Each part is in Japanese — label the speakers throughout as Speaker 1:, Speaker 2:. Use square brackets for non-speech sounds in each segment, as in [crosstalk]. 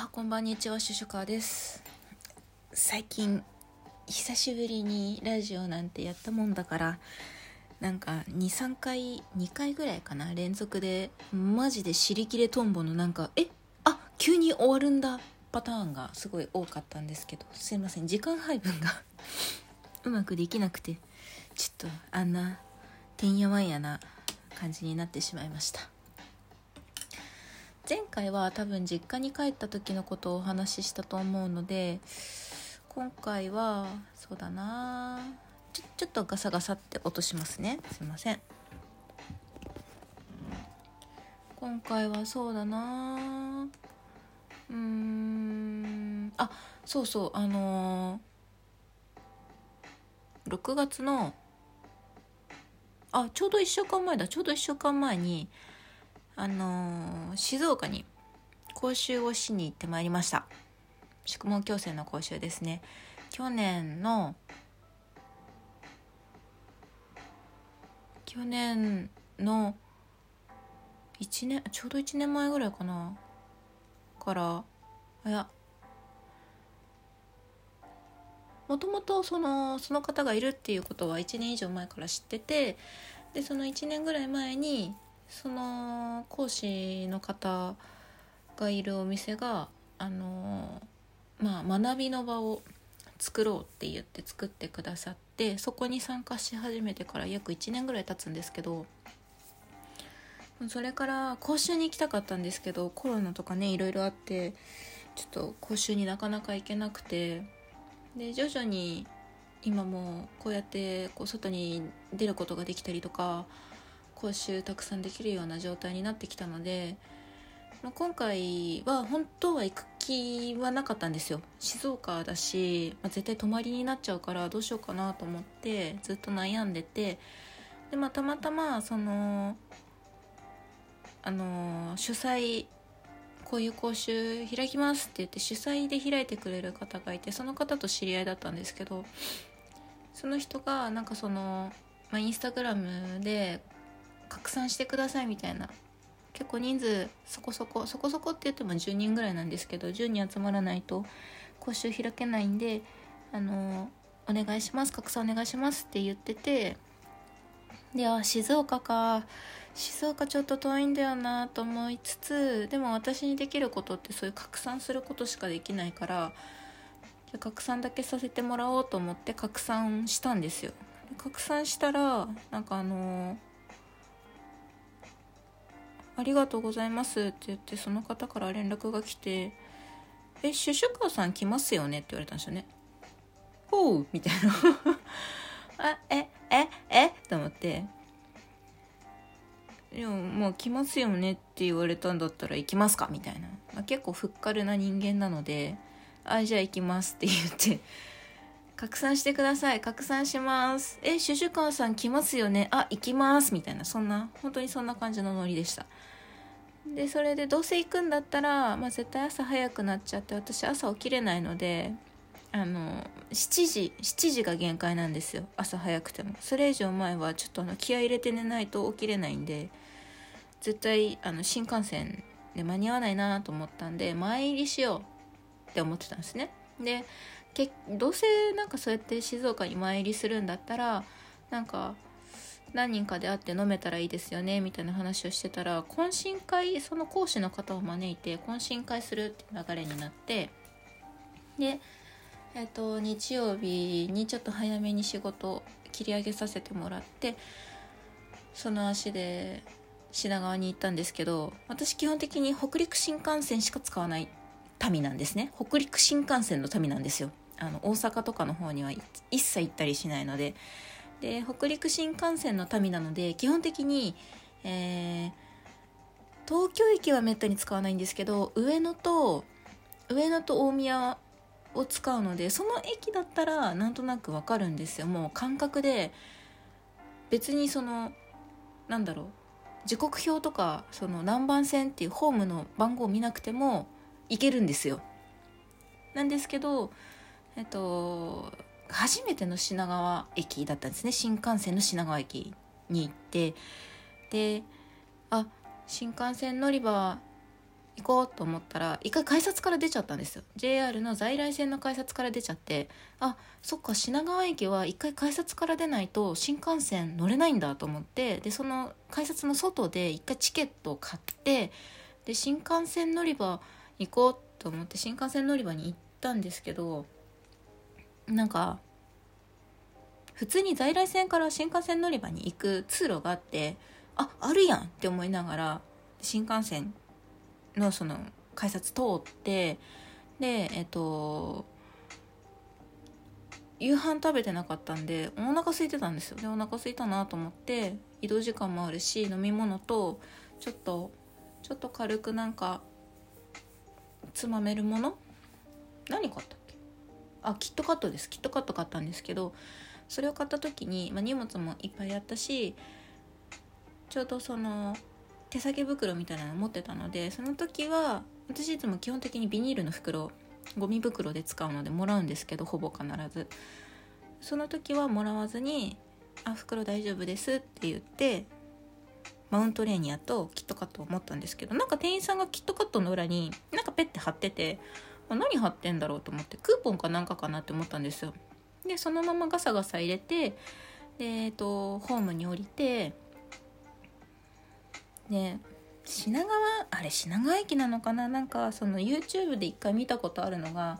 Speaker 1: はこんばんにちはシュシュカーです。最近久しぶりにラジオなんてやったもんだからなんか23回2回ぐらいかな連続でマジで尻切れトンボのなんかえあ急に終わるんだパターンがすごい多かったんですけどすいません時間配分が [laughs] うまくできなくてちょっとあんなてんやわんやな感じになってしまいました。前回は多分実家に帰った時のことをお話ししたと思うので今回はそうだなちょちょっとガサガサって音しますね。すいません。今回はそうだなうーんあそうそうあのー、6月のあちょうど1週間前だちょうど1週間前にあのー、静岡に講習をしに行ってまいりました。宿毛矯正の講習ですね。去年の去年の1年ちょうど1年前ぐらいかな。からいやもともとそのその方がいるっていうことは1年以上前から知っててでその1年ぐらい前にその講師の方がいるお店があのまあ学びの場を作ろうって言って作ってくださってそこに参加し始めてから約1年ぐらい経つんですけどそれから講習に行きたかったんですけどコロナとかねいろいろあってちょっと講習になかなか行けなくてで徐々に今もこうやってこう外に出ることができたりとか講習たくさんできるような状態になってきたので、まあ、今回は本当は行く気はなかったんですよ。静岡だし、まあ、絶対泊まりになっちゃうからどうしようかなと思ってずっと悩んでてで、まあ、たまたまそのあの主催こういう講習開きますって言って主催で開いてくれる方がいてその方と知り合いだったんですけどその人がなんかその、まあ、インスタグラムで拡散してくださいみたいな。結構人数そこそこそこそこって言っても10人ぐらいなんですけど10人集まらないと講習開けないんであのお願いします拡散お願いしますって言っててであ静岡か。静岡ちょっと遠いんだよなと思いつつでも私にできることってそういう拡散することしかできないからじゃ拡散だけさせてもらおうと思って拡散したんですよ。拡散したらなんかあのありがとうございます」って言ってその方から連絡が来て「えシュシュカーさん来ますよね?」って言われたんですよね。ほうみたいな。[laughs] あえええ？と思って「でももう来ますよね」って言われたんだったら行きますか？みたいな、まあ、結構ふっかるな人間なので「あじゃあ行きます」って言って拡散してください。拡散します。えシュシュカーさん来ますよねあ行きますみたいな。そんな本当にそんな感じのノリでした。でそれでどうせ行くんだったら、まあ、絶対朝早くなっちゃって私朝起きれないのであの7時7時が限界なんですよ。朝早くても。それ以上前はちょっとあの気合入れて寝ないと起きれないんで絶対あの新幹線で間に合わないなと思ったんで前入りしようって思ってたんですね。でけどうせなんかそうやって静岡に前入りするんだったらなんか何人かで会って飲めたらいいですよねみたいな話をしてたら懇親会その講師の方を招いて懇親会するって流れになってでえっ、ー、と日曜日にちょっと早めに仕事切り上げさせてもらってその足で品川に行ったんですけど私基本的に北陸新幹線しか使わない民なんですね。北陸新幹線の民なんですよ。あの大阪とかの方には一切行ったりしないのでで北陸新幹線の民なので基本的に、えー、東京駅はめったに使わないんですけど上野と上野と大宮を使うのでその駅だったらなんとなくわかるんですよ。もう感覚で別にそのなんだろう時刻表とかその何番線っていうホームの番号を見なくても行けるんですよ。なんですけどえっと初めての品川駅だったんですね。新幹線の品川駅に行って。であ新幹線乗り場行こうと思ったら一回改札から出ちゃったんですよ。JR の在来線の改札から出ちゃって。あそっか品川駅は一回改札から出ないと新幹線乗れないんだと思って。でその改札の外で一回チケットを買ってで新幹線乗り場行こうと思って新幹線乗り場に行ったんですけどなんか普通に在来線から新幹線乗り場に行く通路があってああるやんって思いながら新幹線のその改札通ってでえっと夕飯食べてなかったんでお腹空いてたんですよ。でお腹空いたなと思って移動時間もあるし飲み物とちょっとちょっと軽くなんかつまめるもの？何買った？あキットカットです。キットカット買ったんですけどそれを買った時に、まあ、荷物もいっぱいあったしちょうどその手提げ袋みたいなの持ってたのでその時は私いつも基本的にビニールの袋ゴミ袋で使うのでもらうんですけどほぼ必ず。その時はもらわずに「あ袋大丈夫です」って言ってマウントレーニアとキットカットを持ったんですけどなんか店員さんがキットカットの裏になんかペッて貼ってて何貼ってんだろうと思ってクーポンかなんかかなって思ったんですよ。でそのままガサガサ入れてでえっとホームに降りてで品川あれ品川駅なのかな？なんかその YouTube で一回見たことあるのが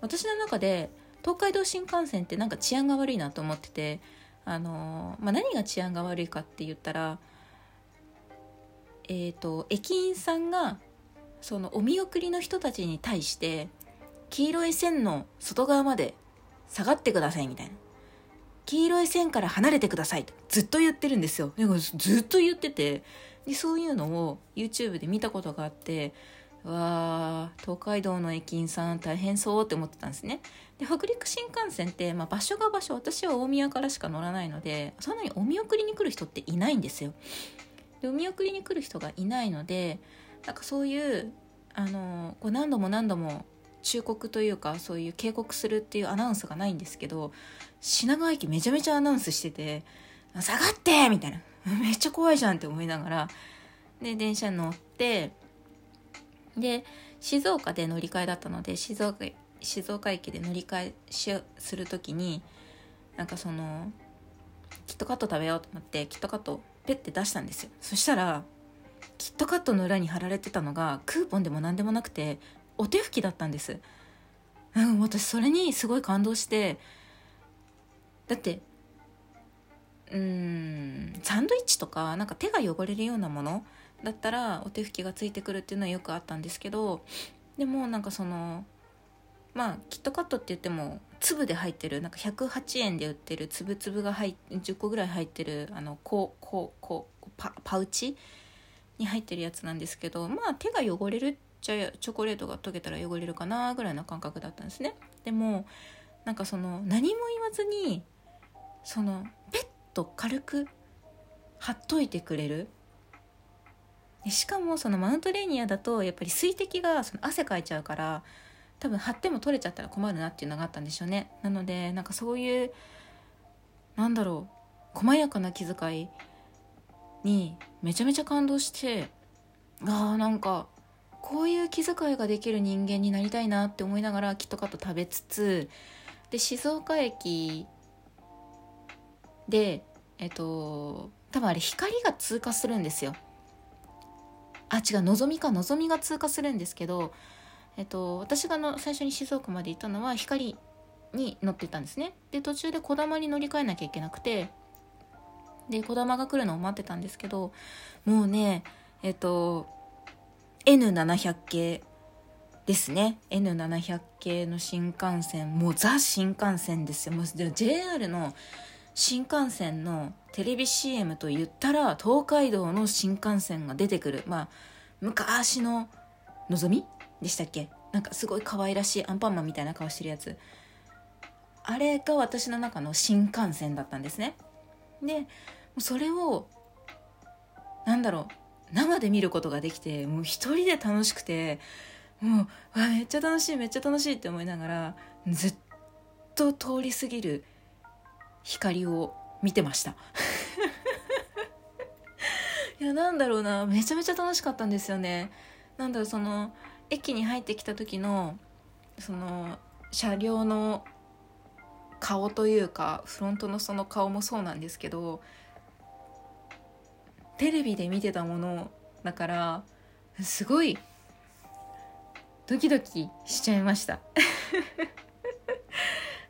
Speaker 1: 私の中で東海道新幹線ってなんか治安が悪いなと思っててあの、まあ、何が治安が悪いかって言ったらえーと、駅員さんがそのお見送りの人たちに対して黄色い線の外側まで下がってくださいみたいな。黄色い線から離れてくださいとずっと言ってるんですよ。ずっと言ってて。でそういうのを YouTube で見たことがあってわー東海道の駅員さん大変そうって思ってたんですね。で北陸新幹線って、まあ、場所が場所私は大宮からしか乗らないのでそんなにお見送りに来る人っていないんですよ。でお見送りに来る人がいないのでなんかそういうあのこう何度も何度も忠告というかそういう警告するっていうアナウンスがないんですけど品川駅めちゃめちゃアナウンスしてて「下がって!」みたいな [laughs] めっちゃ怖いじゃんって思いながらで電車に乗ってで静岡で乗り換えだったので静岡静岡駅で乗り換えしする時になんかそのキットカット食べようと思ってキットカットペッて出したんですよそしたらキットカットの裏に貼られてたのがクーポンでも何でもなくてお手拭きだったんです。うん私それにすごい感動してだってうんサンドイッチとかなんか手が汚れるようなものだったらお手拭きがついてくるっていうのはよくあったんですけどでもなんかそのまあキットカットって言っても粒で入ってるなんか108円で売ってる粒々が入10個ぐらい入ってるあのこうこうこうパパウチに入ってるやつなんですけどまあ手が汚れるっちゃチョコレートが溶けたら汚れるかなぐらいの感覚だったんですね。でもなんかその何も言わずにそのペット軽く貼っといてくれる。しかもそのマウントレーニアだとやっぱり水滴がその汗かいちゃうから多分貼っても取れちゃったら困るなっていうのがあったんでしょうね。なのでなんかそういうなんだろう細やかな気遣いにめちゃめちゃ感動してあーなんかこういう気遣いができる人間になりたいなって思いながらキットカット食べつつで静岡駅でえっと多分あれ光が通過するんですよ。あ違うのぞみかのぞみが通過するんですけどえっと、私がの最初に静岡まで行ったのは光に乗ってたんですね。で途中でこだまに乗り換えなきゃいけなくてでこだまが来るのを待ってたんですけどもうねえっと N700 系ですね。N700 系の新幹線もうザ新幹線ですよ。もう JR の新幹線のテレビ CM と言ったら東海道の新幹線が出てくる。まあ昔ののぞみでしたっけ？なんかすごい可愛らしいアンパンマンみたいな顔してるやつ。あれが私の中の新幹線だったんですね。でそれをなんだろう生で見ることができてもう一人で楽しくてもうわめっちゃ楽しいめっちゃ楽しいって思いながらずっと通り過ぎる光を見てました。[laughs] いやなんだろうなめちゃめちゃ楽しかったんですよね。なんだろうその駅に入ってきた時のその車両の顔というかフロントのその顔もそうなんですけどテレビで見てたものだからすごいドキドキしちゃいました。[laughs]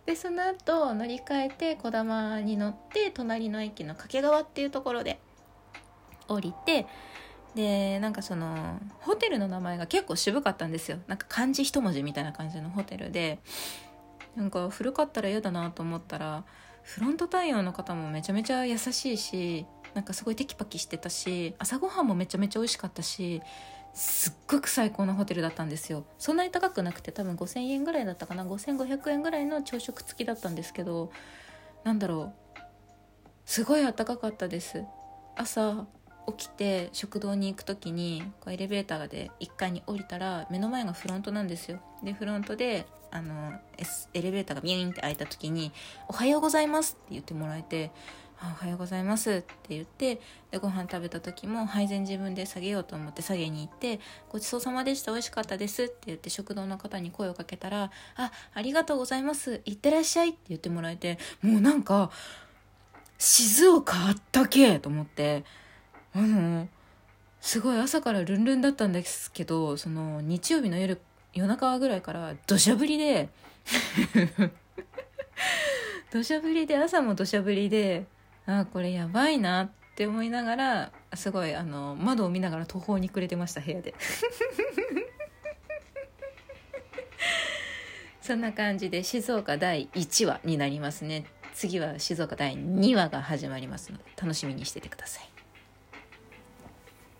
Speaker 1: でその後乗り換えてこだまに乗って隣の駅の掛川っていうところで降りてでなんかそのホテルの名前が結構渋かったんですよ。なんか漢字一文字みたいな感じのホテルで。なんか古かったら嫌だなと思ったらフロント対応の方もめちゃめちゃ優しいしなんかすごいテキパキしてたし朝ごはんもめちゃめちゃ美味しかったしすっごく最高なホテルだったんですよ。そんなに高くなくて多分5000円ぐらいだったかな。5500円ぐらいの朝食付きだったんですけどなんだろう。すごい暖かかったです。朝起きて食堂に行く時にこうエレベーターで1階に降りたら目の前がフロントなんですよ。でフロントであのエレベーターがビューンって開いた時に「おはようございます」って言ってもらえて「あおはようございます」って言ってでご飯食べた時も配膳自分で下げようと思って下げに行って「ごちそうさまでした美味しかったです」って言って食堂の方に声をかけたら「あありがとうございますいってらっしゃい」って言ってもらえてもうなんか静岡あったけと思って。あのすごい朝からルンルンだったんですけどその日曜日の夜夜中ぐらいから土砂降りで [laughs] 土砂降りで朝も土砂降りであこれやばいなって思いながらすごいあの窓を見ながら途方に暮れてました部屋で。[laughs] そんな感じで静岡第1話になりますね。次は静岡第2話が始まりますので楽しみにしててください。